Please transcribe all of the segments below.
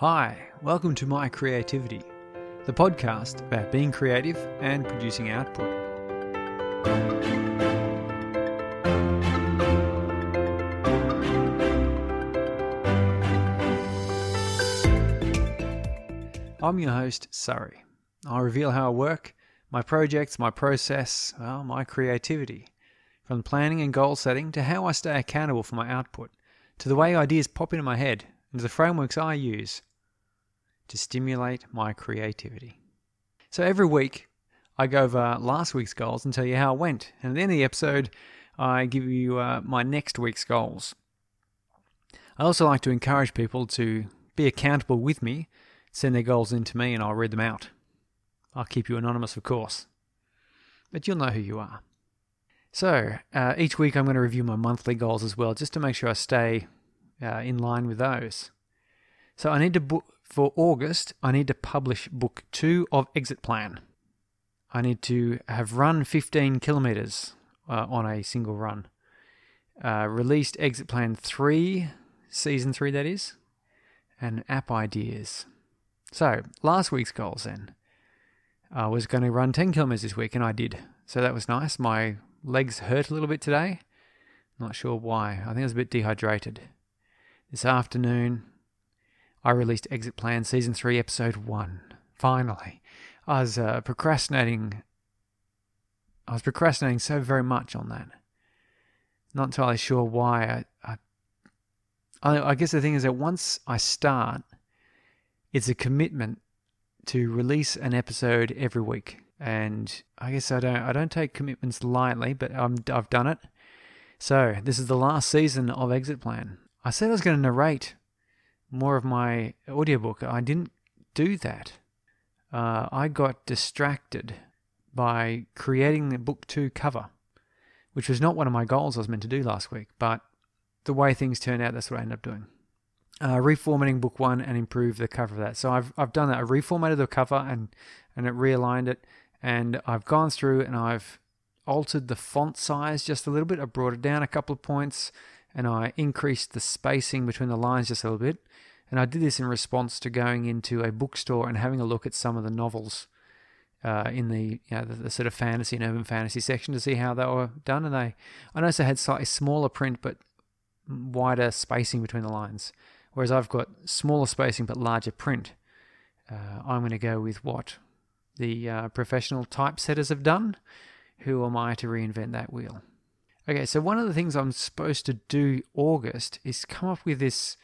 Hi, welcome to My Creativity, the podcast about being creative and producing output. I'm your host, Surrey. I reveal how I work, my projects, my process, well, my creativity, from planning and goal setting to how I stay accountable for my output, to the way ideas pop into my head, and to the frameworks I use to stimulate my creativity. So every week, I go over last week's goals and tell you how it went. And at the end of the episode, I give you uh, my next week's goals. I also like to encourage people to be accountable with me, send their goals in to me, and I'll read them out. I'll keep you anonymous, of course, but you'll know who you are. So uh, each week, I'm going to review my monthly goals as well, just to make sure I stay uh, in line with those. So I need to book for August. I need to publish book two of Exit Plan. I need to have run 15 kilometers uh, on a single run. Uh, released Exit Plan 3, Season 3, that is, and app ideas. So, last week's goals then. I was going to run 10 kilometers this week, and I did. So that was nice. My legs hurt a little bit today. Not sure why. I think I was a bit dehydrated. This afternoon, I released Exit Plan Season 3, Episode 1. Finally. I was uh, procrastinating. I was procrastinating so very much on that. Not entirely sure why. I, I, I guess the thing is that once I start, it's a commitment to release an episode every week. And I guess I don't I don't take commitments lightly, but I'm, I've done it. So this is the last season of Exit Plan. I said I was going to narrate more of my audiobook. I didn't do that. Uh, I got distracted by creating the book two cover, which was not one of my goals I was meant to do last week, but the way things turned out, that's what I ended up doing. Uh, reformatting book one and improve the cover of that. So I've I've done that. I reformatted the cover and and it realigned it, and I've gone through and I've altered the font size just a little bit. I brought it down a couple of points, and I increased the spacing between the lines just a little bit. And I did this in response to going into a bookstore and having a look at some of the novels uh, in the, you know, the, the sort of fantasy and urban fantasy section to see how they were done. And they, I noticed they had slightly smaller print but wider spacing between the lines, whereas I've got smaller spacing but larger print. Uh, I'm going to go with what the uh, professional typesetters have done. Who am I to reinvent that wheel? Okay, so one of the things I'm supposed to do August is come up with this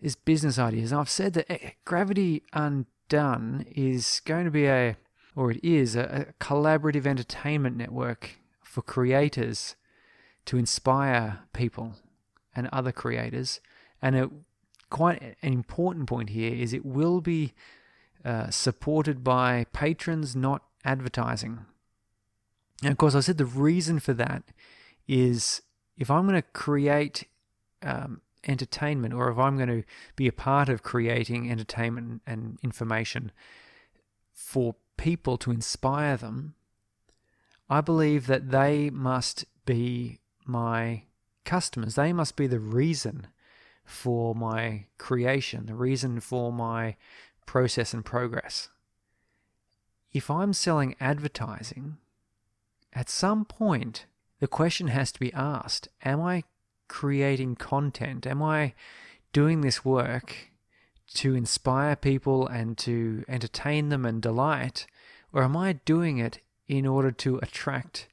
is business ideas. And I've said that eh, Gravity Undone is going to be a, or it is, a, a collaborative entertainment network for creators to inspire people and other creators. And it, quite an important point here is it will be uh, supported by patrons, not advertising. And of course, I said the reason for that is if I'm going to create um, entertainment or if I'm going to be a part of creating entertainment and information for people to inspire them, I believe that they must be my customers. They must be the reason for my creation, the reason for my process and progress. If I'm selling advertising, at some point the question has to be asked Am I creating content? Am I doing this work to inspire people and to entertain them and delight? Or am I doing it in order to attract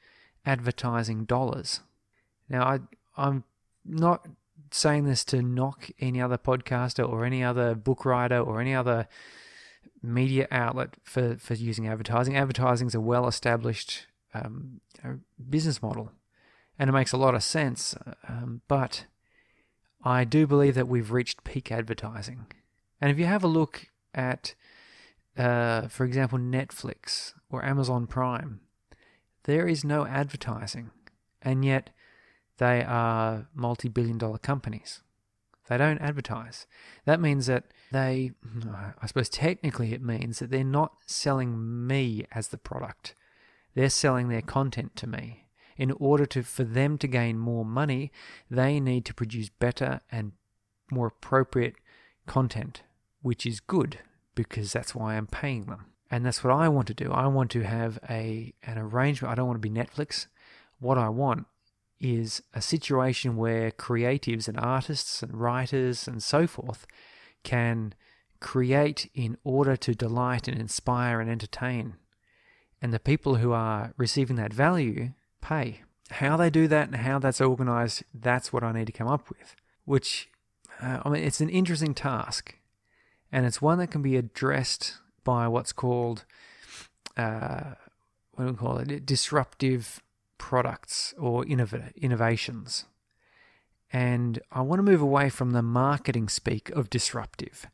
advertising dollars? Now, I, I'm not saying this to knock any other podcaster or any other book writer or any other media outlet for, for using advertising. Advertising is a well established um, business model and it makes a lot of sense. Um, but I do believe that we've reached peak advertising. And if you have a look at, uh, for example, Netflix or Amazon Prime, there is no advertising, and yet they are multi billion dollar companies. They don't advertise. That means that they, I suppose technically it means that they're not selling me as the product. They're selling their content to me in order to for them to gain more money, they need to produce better and more appropriate content which is good because that's why I'm paying them. And that's what I want to do. I want to have a an arrangement. I don't want to be Netflix. What I want is a situation where creatives and artists and writers and so forth can create in order to delight and inspire and entertain. And the people who are receiving that value pay. How they do that and how that's organized, that's what I need to come up with. Which, uh, I mean, it's an interesting task. And it's one that can be addressed by what's called, uh, what do we call it? Disruptive products or innov- innovations. And I want to move away from the marketing speak of disruptive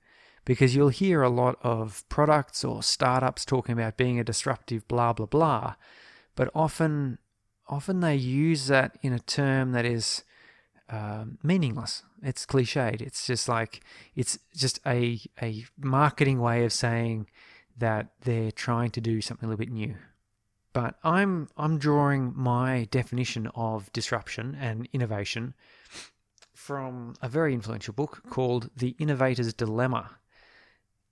because you'll hear a lot of products or startups talking about being a disruptive blah blah blah but often often they use that in a term that is um, meaningless. It's cliched. It's just like it's just a a marketing way of saying that they're trying to do something a little bit new. But i'm i'm drawing my definition of disruption and innovation from a very influential book called the innovator's dilemma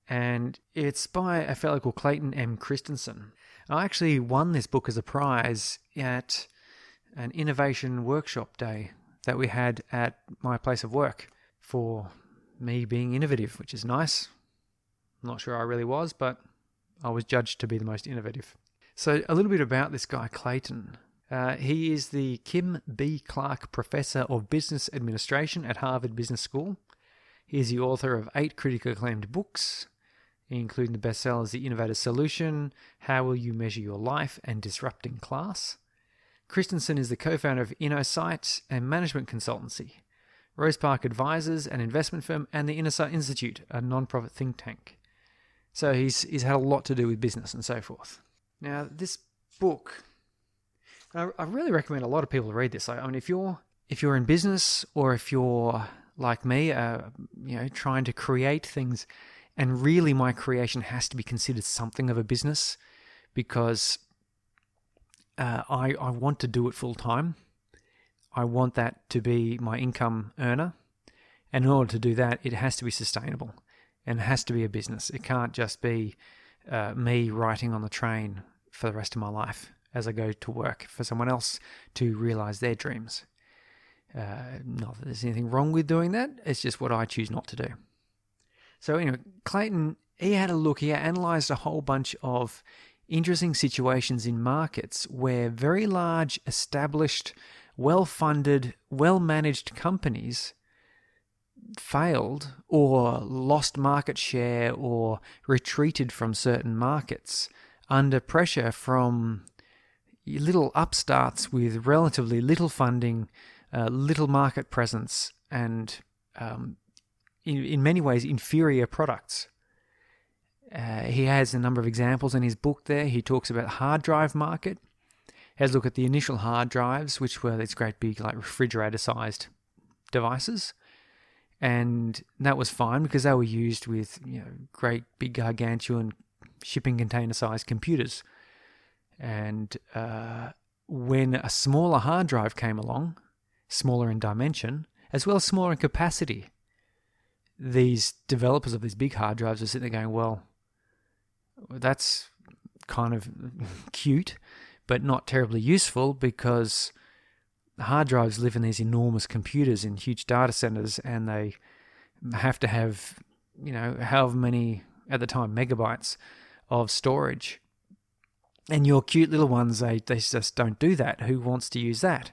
and it's by a fellow called Clayton M. Christensen. I actually won this book as a prize at an innovation workshop day that we had at my place of work for me being innovative, which is nice. I'm not sure I really was, but I was judged to be the most innovative. So, a little bit about this guy, Clayton. Uh, he is the Kim B. Clark Professor of Business Administration at Harvard Business School. He is the author of eight critically acclaimed books, including the bestsellers The Innovator's Solution, How Will You Measure Your Life, and Disrupting Class. Christensen is the co founder of InnoSight and management consultancy, Rose Park Advisors, an investment firm, and the InnoSight Institute, a non-profit think tank. So he's, he's had a lot to do with business and so forth. Now, this book, I, I really recommend a lot of people read this. I mean, if you're if you're in business or if you're like me, uh, you know, trying to create things and really, my creation has to be considered something of a business because uh, I, I want to do it full time. I want that to be my income earner. And in order to do that, it has to be sustainable and it has to be a business. It can't just be uh, me writing on the train for the rest of my life as I go to work for someone else to realize their dreams. Uh, not that there's anything wrong with doing that, it's just what I choose not to do. So anyway, Clayton he had a look. He analysed a whole bunch of interesting situations in markets where very large, established, well-funded, well-managed companies failed or lost market share or retreated from certain markets under pressure from little upstarts with relatively little funding, uh, little market presence, and um, in, in many ways inferior products. Uh, he has a number of examples in his book there. He talks about hard drive market. Has a look at the initial hard drives, which were these great big like refrigerator sized devices. And that was fine because they were used with you know great big gargantuan shipping container sized computers. And uh, when a smaller hard drive came along, smaller in dimension, as well as smaller in capacity, these developers of these big hard drives are sitting there going, well, that's kind of cute, but not terribly useful because hard drives live in these enormous computers in huge data centers and they have to have, you know, however many at the time megabytes of storage. And your cute little ones, they, they just don't do that. Who wants to use that?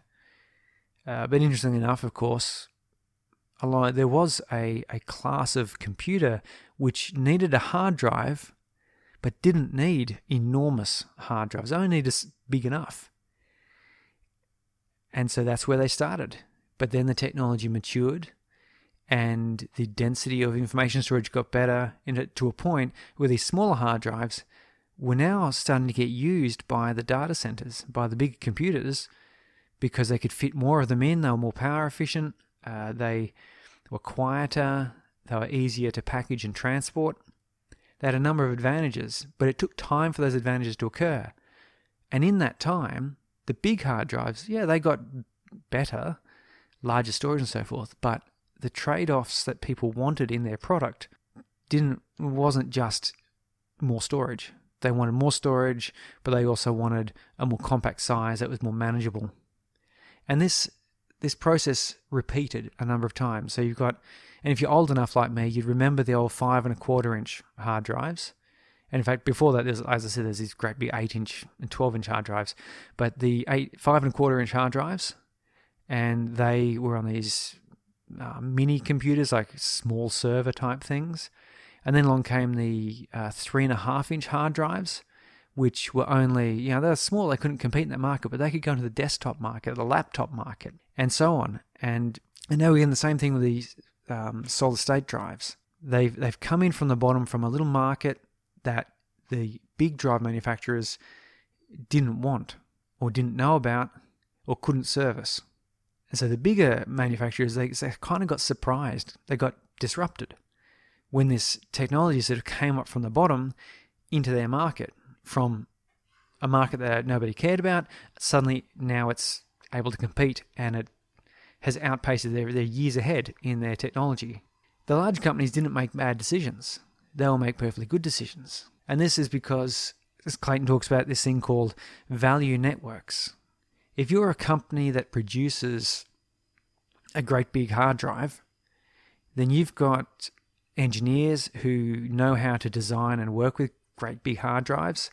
Uh, but interestingly enough, of course, along, there was a, a class of computer which needed a hard drive but didn't need enormous hard drives, They only needed big enough. And so that's where they started. But then the technology matured and the density of information storage got better to a point where these smaller hard drives were now starting to get used by the data centers, by the big computers, because they could fit more of them in, they were more power efficient, uh, they were quieter, they were easier to package and transport. They had a number of advantages, but it took time for those advantages to occur. And in that time, the big hard drives, yeah, they got better, larger storage and so forth, but the trade offs that people wanted in their product didn't wasn't just more storage. They wanted more storage, but they also wanted a more compact size that was more manageable. And this this process repeated a number of times. So you've got, and if you're old enough like me, you'd remember the old five and a quarter inch hard drives. And in fact, before that, there's, as I said, there's these great big eight inch and 12 inch hard drives. But the eight, five and a quarter inch hard drives, and they were on these uh, mini computers, like small server type things. And then along came the uh, three and a half inch hard drives, which were only, you know, they were small, they couldn't compete in that market, but they could go into the desktop market, the laptop market, and so on. And, and now we're in the same thing with these um, solid state drives. They've, they've come in from the bottom from a little market that the big drive manufacturers didn't want or didn't know about or couldn't service. And so the bigger manufacturers, they, they kind of got surprised. They got disrupted when this technology sort of came up from the bottom into their market from a market that nobody cared about. Suddenly now it's able to compete and it has outpaced their, their years ahead in their technology. The large companies didn't make bad decisions. They will make perfectly good decisions. And this is because, as Clayton talks about, this thing called value networks. If you're a company that produces a great big hard drive, then you've got engineers who know how to design and work with great big hard drives.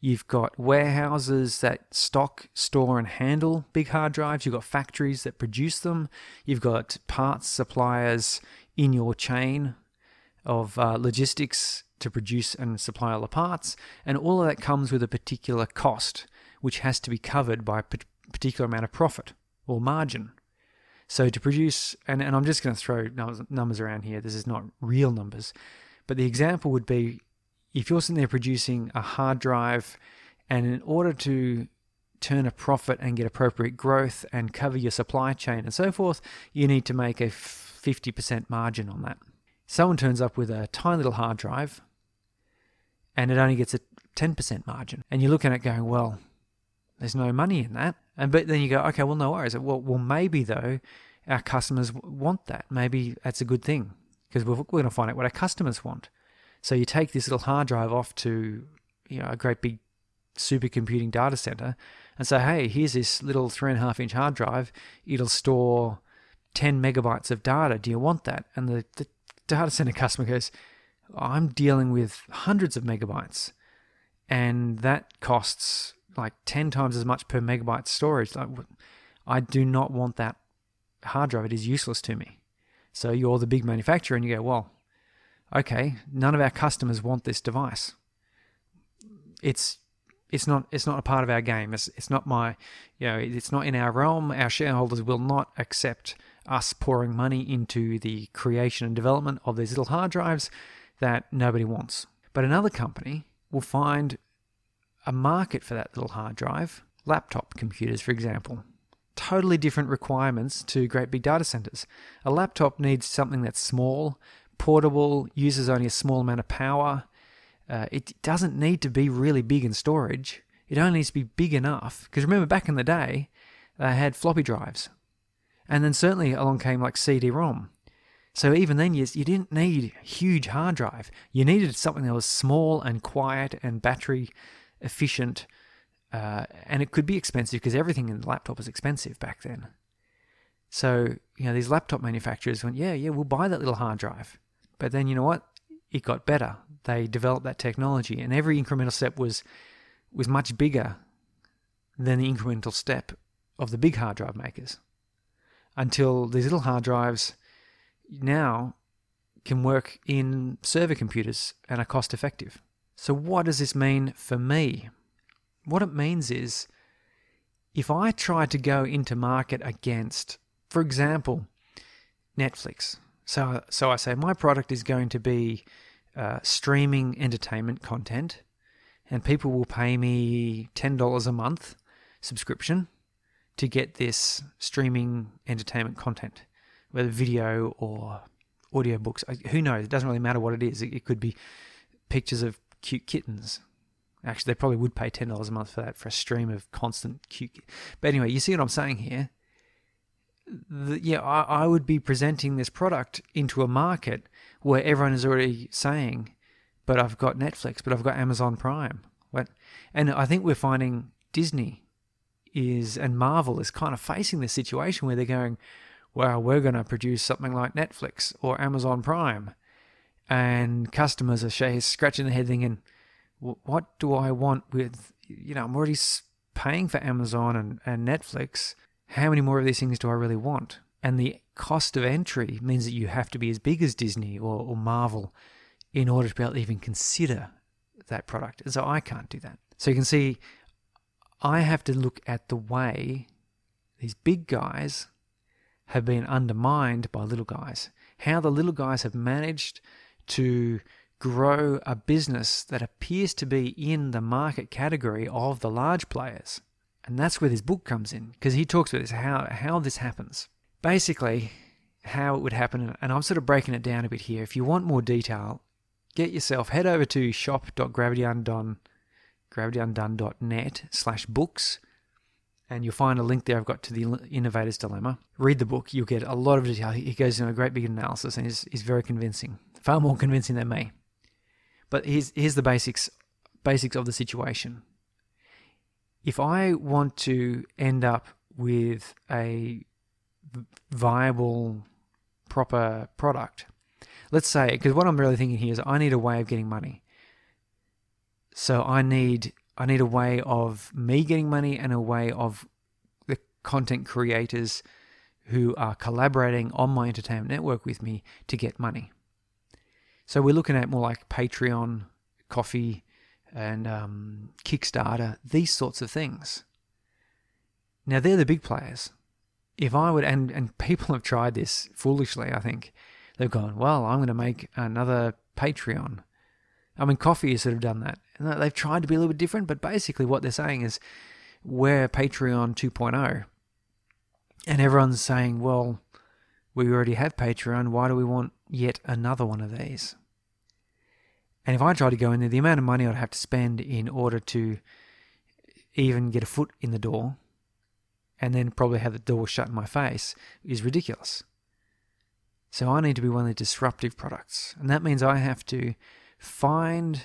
You've got warehouses that stock, store, and handle big hard drives. You've got factories that produce them. You've got parts suppliers in your chain of uh, logistics to produce and supply all the parts. And all of that comes with a particular cost, which has to be covered by a particular amount of profit or margin. So to produce, and, and I'm just going to throw numbers around here, this is not real numbers, but the example would be if you're sitting there producing a hard drive, and in order to turn a profit and get appropriate growth and cover your supply chain and so forth, you need to make a 50% margin on that. Someone turns up with a tiny little hard drive and it only gets a 10% margin. And you're looking at it going, well, there's no money in that. And but then you go, okay, well, no worries. Well, well, maybe though, our customers want that. Maybe that's a good thing because we're, we're going to find out what our customers want. So you take this little hard drive off to, you know, a great big supercomputing data center, and say, hey, here's this little three and a half inch hard drive. It'll store 10 megabytes of data. Do you want that? And the, the data center customer goes, I'm dealing with hundreds of megabytes, and that costs like 10 times as much per megabyte storage. Like, I do not want that hard drive. It is useless to me. So you're the big manufacturer and you go, well, okay, none of our customers want this device. It's it's not it's not a part of our game. It's it's not my you know, it's not in our realm. Our shareholders will not accept us pouring money into the creation and development of these little hard drives that nobody wants. But another company will find a market for that little hard drive, laptop computers, for example. Totally different requirements to great big data centers. A laptop needs something that's small, portable, uses only a small amount of power. Uh, it doesn't need to be really big in storage. It only needs to be big enough. Because remember, back in the day, they had floppy drives. And then certainly along came like CD ROM. So even then, you, you didn't need a huge hard drive. You needed something that was small and quiet and battery efficient, uh, and it could be expensive because everything in the laptop was expensive back then. So you know these laptop manufacturers went, yeah, yeah, we'll buy that little hard drive. But then you know what? It got better. They developed that technology, and every incremental step was was much bigger than the incremental step of the big hard drive makers. Until these little hard drives now can work in server computers and are cost effective. So, what does this mean for me? What it means is if I try to go into market against, for example, Netflix. So, so I say my product is going to be uh, streaming entertainment content, and people will pay me $10 a month subscription to get this streaming entertainment content, whether video or audiobooks. Who knows? It doesn't really matter what it is. It, it could be pictures of cute kittens. Actually, they probably would pay ten dollars a month for that for a stream of constant cute. But anyway, you see what I'm saying here. The, yeah, I, I would be presenting this product into a market where everyone is already saying, but I've got Netflix, but I've got Amazon Prime. What? And I think we're finding Disney is and Marvel is kind of facing this situation where they're going, well, we're going to produce something like Netflix or Amazon Prime. And customers are scratching their head thinking, what do I want with, you know, I'm already paying for Amazon and, and Netflix. How many more of these things do I really want? And the cost of entry means that you have to be as big as Disney or, or Marvel in order to be able to even consider that product. And so I can't do that. So you can see I have to look at the way these big guys have been undermined by little guys. How the little guys have managed to grow a business that appears to be in the market category of the large players. And that's where this book comes in, because he talks about this, how, how this happens. Basically, how it would happen, and I'm sort of breaking it down a bit here. If you want more detail, get yourself, head over to shop.gravityundone.net slash books and you'll find a link there I've got to the Innovator's Dilemma. Read the book, you'll get a lot of detail. He goes into a great big analysis and is very convincing, far more convincing than me. But here's, here's the basics, basics of the situation. If I want to end up with a viable, proper product, let's say, because what I'm really thinking here is I need a way of getting money. So I need I need a way of me getting money and a way of the content creators who are collaborating on my entertainment network with me to get money. So we're looking at more like Patreon, Ko-fi, and um, Kickstarter, these sorts of things. Now they're the big players. If I would, and, and people have tried this foolishly, I think. They've gone, well, I'm going to make another Patreon. I mean, Ko-fi has sort of done that. They've tried to be a little bit different, but basically what they're saying is we're Patreon 2.0. And everyone's saying, well, we already have Patreon. Why do we want yet another one of these? And if I try to go in there, the amount of money I'd have to spend in order to even get a foot in the door and then probably have the door shut in my face is ridiculous. So I need to be one of the disruptive products. And that means I have to find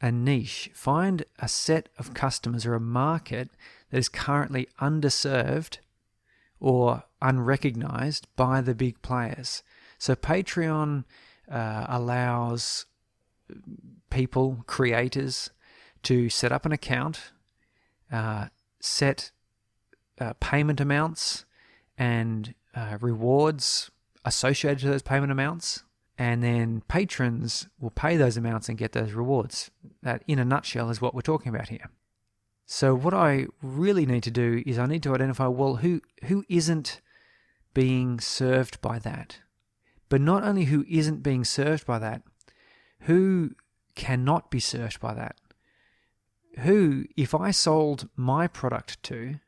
a niche, find a set of customers or a market that is currently underserved or unrecognized by the big players. So Patreon uh, allows people, creators, to set up an account, uh, set uh, payment amounts and uh, rewards associated to those payment amounts and then patrons will pay those amounts and get those rewards. That, in a nutshell, is what we're talking about here. So, what I really need to do is I need to identify well, who, who isn't being served by that? But not only who isn't being served by that, who cannot be served by that? Who, if I sold my product to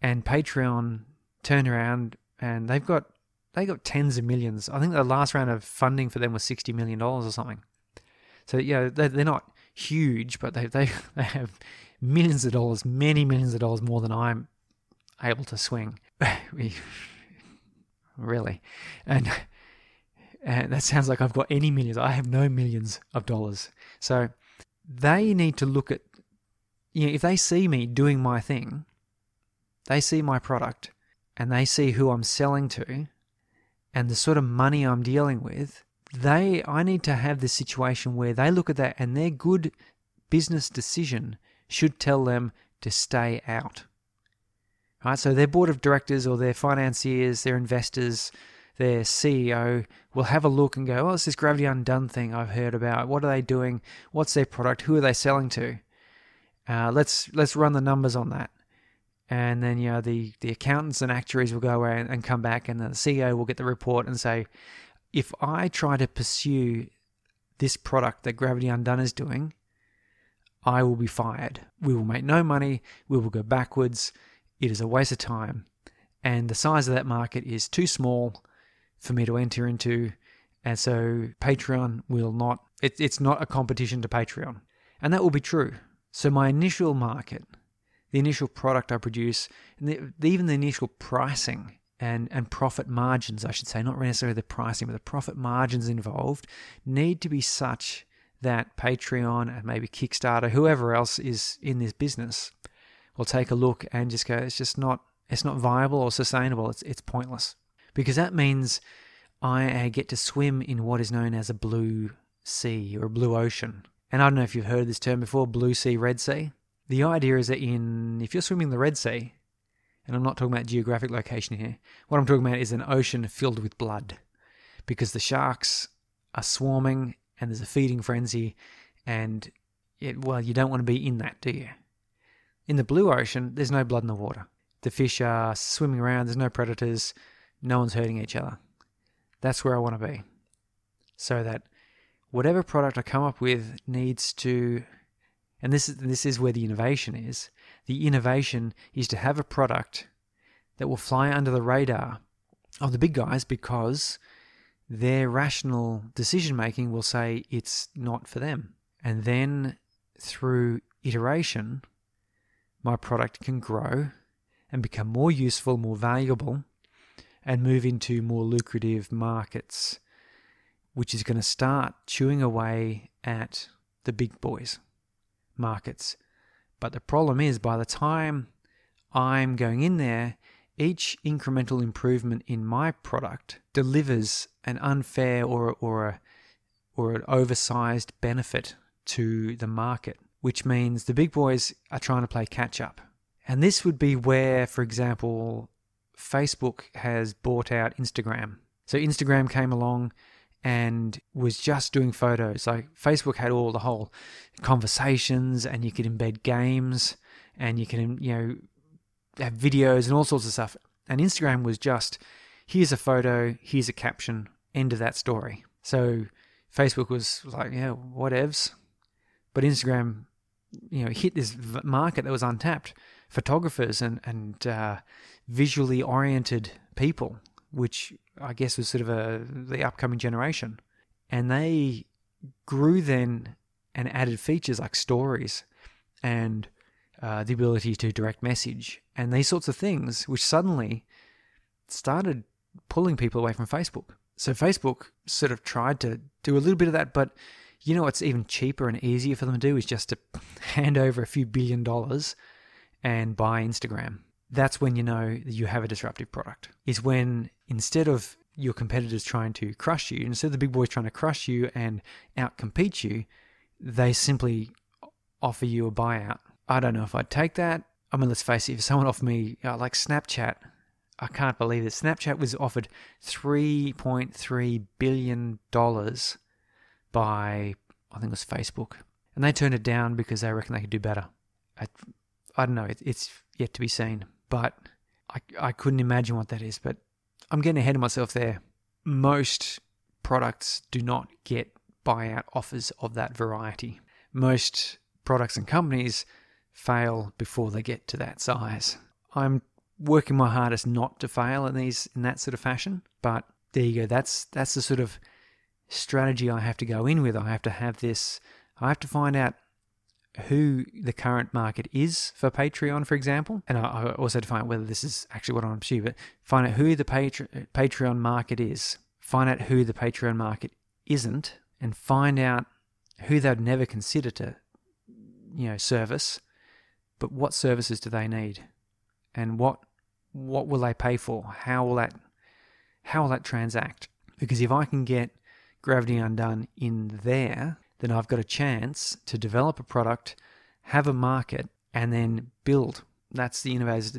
and Patreon turned around and they've got they got tens of millions. I think the last round of funding for them was sixty million dollars or something. So yeah, they're, they're not huge, but they they they have millions of dollars, many millions of dollars more than I'm able to swing. really, and and that sounds like I've got any millions. I have no millions of dollars. So they need to look at you know if they see me doing my thing, they see my product, and they see who I'm selling to and the sort of money I'm dealing with, they I need to have this situation where they look at that and their good business decision should tell them to stay out. Right? So their board of directors or their financiers, their investors, their CEO will have a look and go, "Oh, it's this Gravity Undone thing I've heard about. What are they doing? What's their product? Who are they selling to? Uh, let's let's run the numbers on that." and then you know the the accountants and actuaries will go away and, and come back, and the CEO will get the report and say, if I try to pursue this product that Gravity Undone is doing, I will be fired. We will make no money. We will go backwards. It is a waste of time, and the size of that market is too small for me to enter into. And so Patreon will not. It, it's not a competition to Patreon, and that will be true. So my initial market the initial product I produce, and the, even the initial pricing and, and profit margins, I should say, not necessarily the pricing, but the profit margins involved need to be such that Patreon and maybe Kickstarter, whoever else is in this business, will take a look and just go, it's just not it's not viable or sustainable. It's it's pointless because that means I uh, get to swim in what is known as a blue sea or a blue ocean. And I don't know if you've heard this term before, blue sea, red sea. The idea is that in if you're swimming in the Red Sea, and I'm not talking about geographic location here, what I'm talking about is an ocean filled with blood, because the sharks are swarming and there's a feeding frenzy, and it, well, you don't want to be in that, do you? In the blue ocean, there's no blood in the water. The fish are swimming around, there's no predators, no one's hurting each other. That's where I want to be. So that whatever product I come up with needs to and this is this is where the innovation is. The innovation is to have a product that will fly under the radar of the big guys because their rational decision making will say it's not for them. And then through iteration, my product can grow and become more useful, more valuable, and move into more lucrative markets, which is going to start chewing away at the big boys markets. But the problem is, by the time I'm going in there, each incremental improvement in my product delivers an unfair or, or, a, or an oversized benefit to the market, which means the big boys are trying to play catch up. And this would be where, for example, Facebook has bought out Instagram. So Instagram came along and was just doing photos. Like Facebook had all the whole conversations, and you could embed games, and you can you know have videos and all sorts of stuff. And Instagram was just here's a photo, here's a caption, end of that story. So Facebook was like, yeah, whatevs. But Instagram, you know, hit this market that was untapped. Photographers and and uh, visually oriented people which I guess was sort of a the upcoming generation, and they grew then and added features like stories and uh, the ability to direct message and these sorts of things, which suddenly started pulling people away from Facebook. So Facebook sort of tried to do a little bit of that, but you know what's even cheaper and easier for them to do is just to hand over a few billion dollars and buy Instagram that's when you know that you have a disruptive product. Is when instead of your competitors trying to crush you, instead of the big boys trying to crush you and outcompete you, they simply offer you a buyout. I don't know if I'd take that. I mean, let's face it, if someone offered me, uh, like Snapchat, I can't believe it. Snapchat was offered $3.3 billion by, I think it was Facebook. And they turned it down because they reckon they could do better. I don't know. It, it's yet to be seen but I, I couldn't imagine what that is. But I'm getting ahead of myself there. Most products do not get buyout offers of that variety. Most products and companies fail before they get to that size. I'm working my hardest not to fail in these in that sort of fashion, but there you go. That's that's the sort of strategy I have to go in with. I have to have this I have to find out who the current market is for Patreon, for example, and I also define whether this is actually what I'm pursuing, but find out who the Patre- Patreon market is, find out who the Patreon market isn't, and find out who they'd never consider to, you know, service, but what services do they need, and what what will they pay for? How will that how will that transact? Because if I can get Gravity Undone in there, then I've got a chance to develop a product, have a market, and then build. That's the innovators.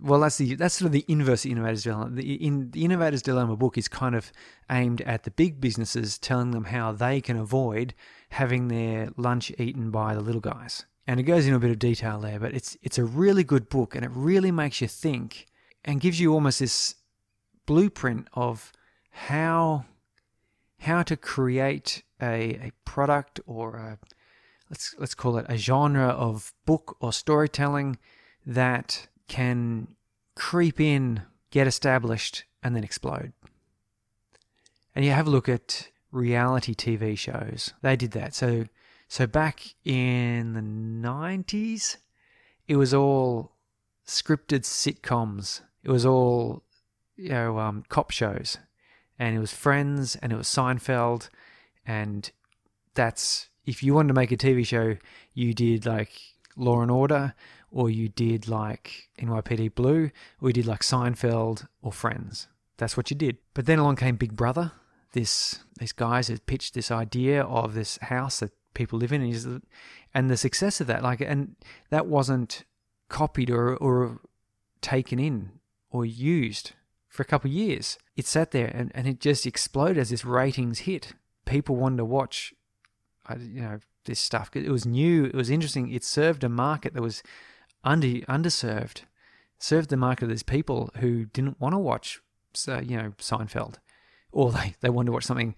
Well, that's the that's sort of the inverse of innovators dilemma. The, in, the innovators dilemma book is kind of aimed at the big businesses, telling them how they can avoid having their lunch eaten by the little guys. And it goes into a bit of detail there, but it's it's a really good book, and it really makes you think and gives you almost this blueprint of how how to create a, a product or a, let's let's call it a genre of book or storytelling that can creep in, get established, and then explode. And you have a look at reality TV shows. They did that. So so back in the 90s, it was all scripted sitcoms. It was all you know um, cop shows, and it was Friends, and it was Seinfeld, and that's if you wanted to make a TV show, you did like Law and Order, or you did like NYPD Blue, or you did like Seinfeld or Friends. That's what you did. But then along came Big Brother. This these guys had pitched this idea of this house that people live in, and, and the success of that, like, and that wasn't copied or or taken in or used for a couple of years. It sat there and, and it just exploded as this ratings hit. People wanted to watch, you know, this stuff. It was new. It was interesting. It served a market that was under underserved. Served the market of these people who didn't want to watch, so, you know, Seinfeld, or they they wanted to watch something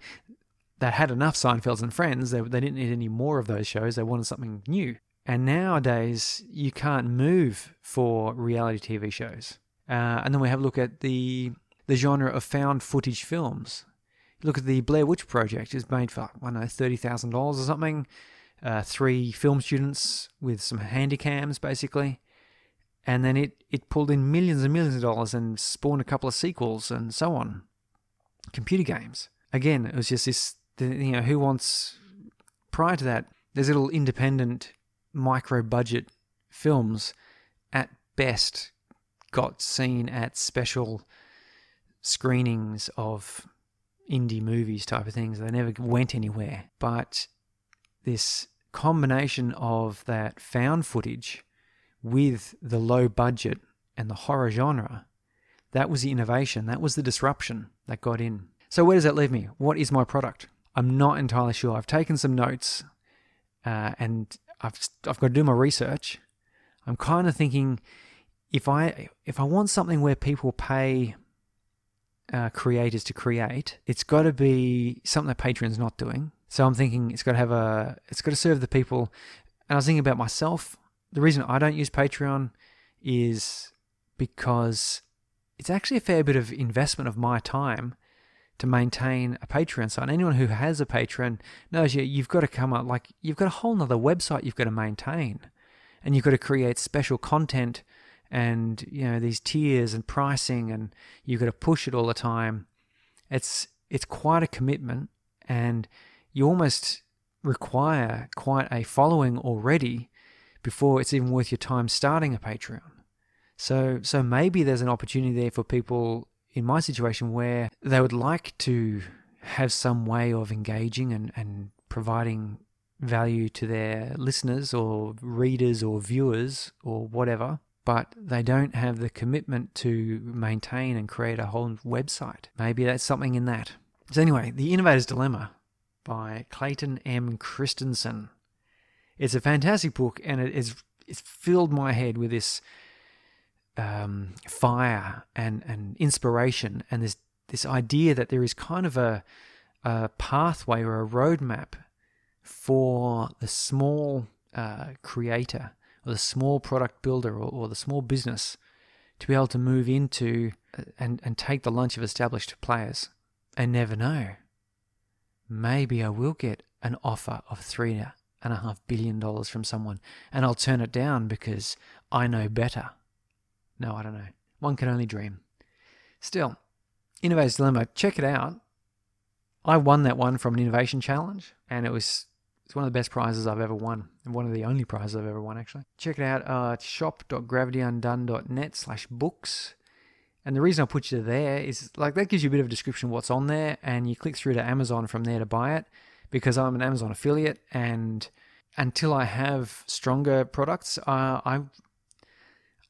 that had enough Seinfelds and Friends. They they didn't need any more of those shows. They wanted something new. And nowadays, you can't move for reality TV shows. Uh, and then we have a look at the the genre of found footage films. Look at the Blair Witch Project. It's made for I don't know thirty thousand dollars or something. Uh, three film students with some handycams, basically, and then it it pulled in millions and millions of dollars and spawned a couple of sequels and so on. Computer games. Again, it was just this. You know, who wants? Prior to that, there's little independent micro budget films at best got seen at special screenings of indie movies type of things. They never went anywhere. But this combination of that found footage with the low budget and the horror genre, that was the innovation. That was the disruption that got in. So, where does that leave me? What is my product? I'm not entirely sure. I've taken some notes uh, and I've I've got to do my research. I'm kind of thinking if I if I want something where people pay uh, creators to create, it's got to be something that Patreon's not doing. So I'm thinking it's got to have a it's got to serve the people. And I was thinking about myself. The reason I don't use Patreon is because it's actually a fair bit of investment of my time to maintain a Patreon site. Anyone who has a Patreon knows you, you've got to come up, like, you've got a whole nother website you've got to maintain. And you've got to create special content and, you know, these tiers and pricing, and you've got to push it all the time. It's, it's quite a commitment, and you almost require quite a following already before it's even worth your time starting a Patreon. So, so maybe there's an opportunity there for people in my situation where they would like to have some way of engaging and, and providing value to their listeners or readers or viewers or whatever, but they don't have the commitment to maintain and create a whole website. Maybe that's something in that. So, anyway, The Innovator's Dilemma by Clayton M. Christensen. It's a fantastic book and it is it's filled my head with this um, fire and, and inspiration and this this idea that there is kind of a, a pathway or a roadmap for the small uh, creator or the small product builder or, or, the small business to be able to move into and, and take the lunch of established players and never know. Maybe I will get an offer of three and a half billion dollars from someone and I'll turn it down because I know better. No, I don't know. One can only dream. Still, Innovator's Dilemma, check it out. I won that one from an innovation challenge, and it was it's one of the best prizes I've ever won, and one of the only prizes I've ever won, actually. Check it out uh, shop.gravityundone.net slash books. And the reason I put you there is like that gives you a bit of a description of what's on there, and you click through to Amazon from there to buy it because I'm an Amazon affiliate, and until I have stronger products, uh, I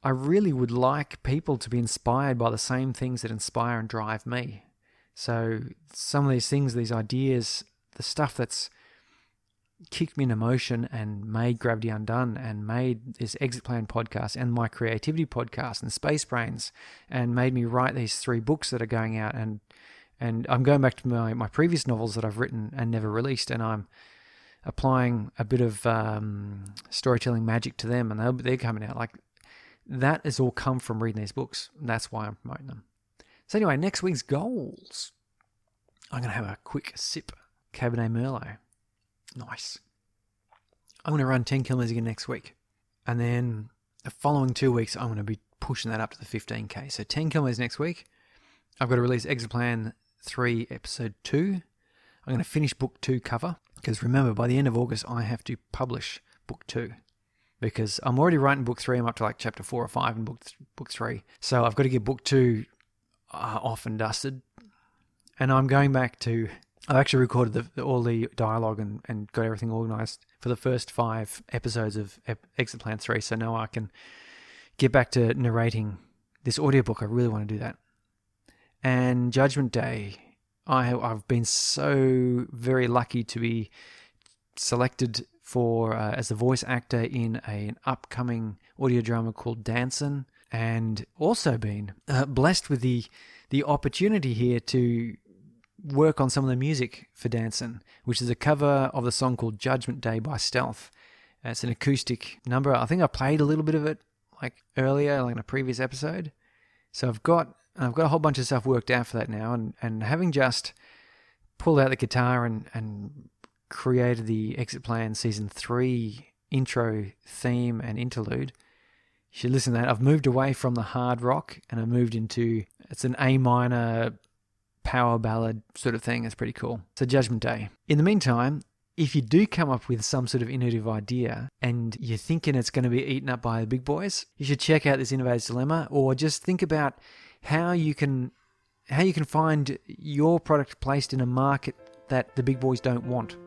I really would like people to be inspired by the same things that inspire and drive me. So, some of these things, these ideas, the stuff that's kicked me into motion and made Gravity Undone and made this Exit Plan podcast and my creativity podcast and Space Brains and made me write these three books that are going out and and I'm going back to my, my previous novels that I've written and never released and I'm applying a bit of um, storytelling magic to them and they're coming out like that has all come from reading these books. That's why I'm promoting them. So, anyway, next week's goals. I'm going to have a quick sip Cabernet Merlot. Nice. I'm going to run 10 kilometers again next week. And then the following two weeks, I'm going to be pushing that up to the 15k. So 10 kilometers next week. I've got to release Exit Plan 3, Episode 2. I'm going to finish Book 2 cover because remember, by the end of August, I have to publish Book 2 because I'm already writing Book 3. I'm up to like Chapter 4 or 5 in Book, book 3. So I've got to get Book 2 uh, off and dusted. And I'm going back to. I've actually recorded the, the, all the dialogue and, and got everything organized for the first five episodes of Ep- Exit Plan 3. So now I can get back to narrating this audiobook. I really want to do that. And Judgment Day, I have, I've been so very lucky to be selected for uh, as a voice actor in a, an upcoming audio drama called Dancin', and also been uh, blessed with the the opportunity here to work on some of the music for Dancin', which is a cover of the song called Judgment Day by Stealth. Uh, it's an acoustic number. I think I played a little bit of it like earlier, like in a previous episode. So I've got I've got a whole bunch of stuff worked out for that now, and, and having just pulled out the guitar and, and created the Exit Plan Season 3 intro theme and interlude, you should listen to that. I've moved away from the hard rock and I moved into it's an A minor power ballad sort of thing. It's pretty cool. So Judgment Day. In the meantime, if you do come up with some sort of innovative idea and you're thinking it's going to be eaten up by the big boys, you should check out this Innovator's Dilemma or just think about how you can how you can find your product placed in a market that the big boys don't want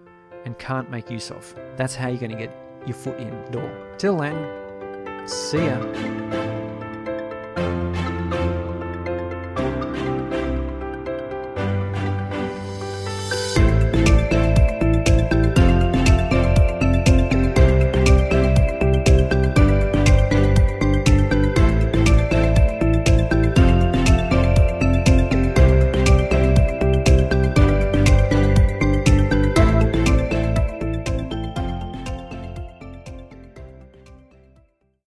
and can't make use of. That's how you're going to get your foot in the door. Till then, see ya.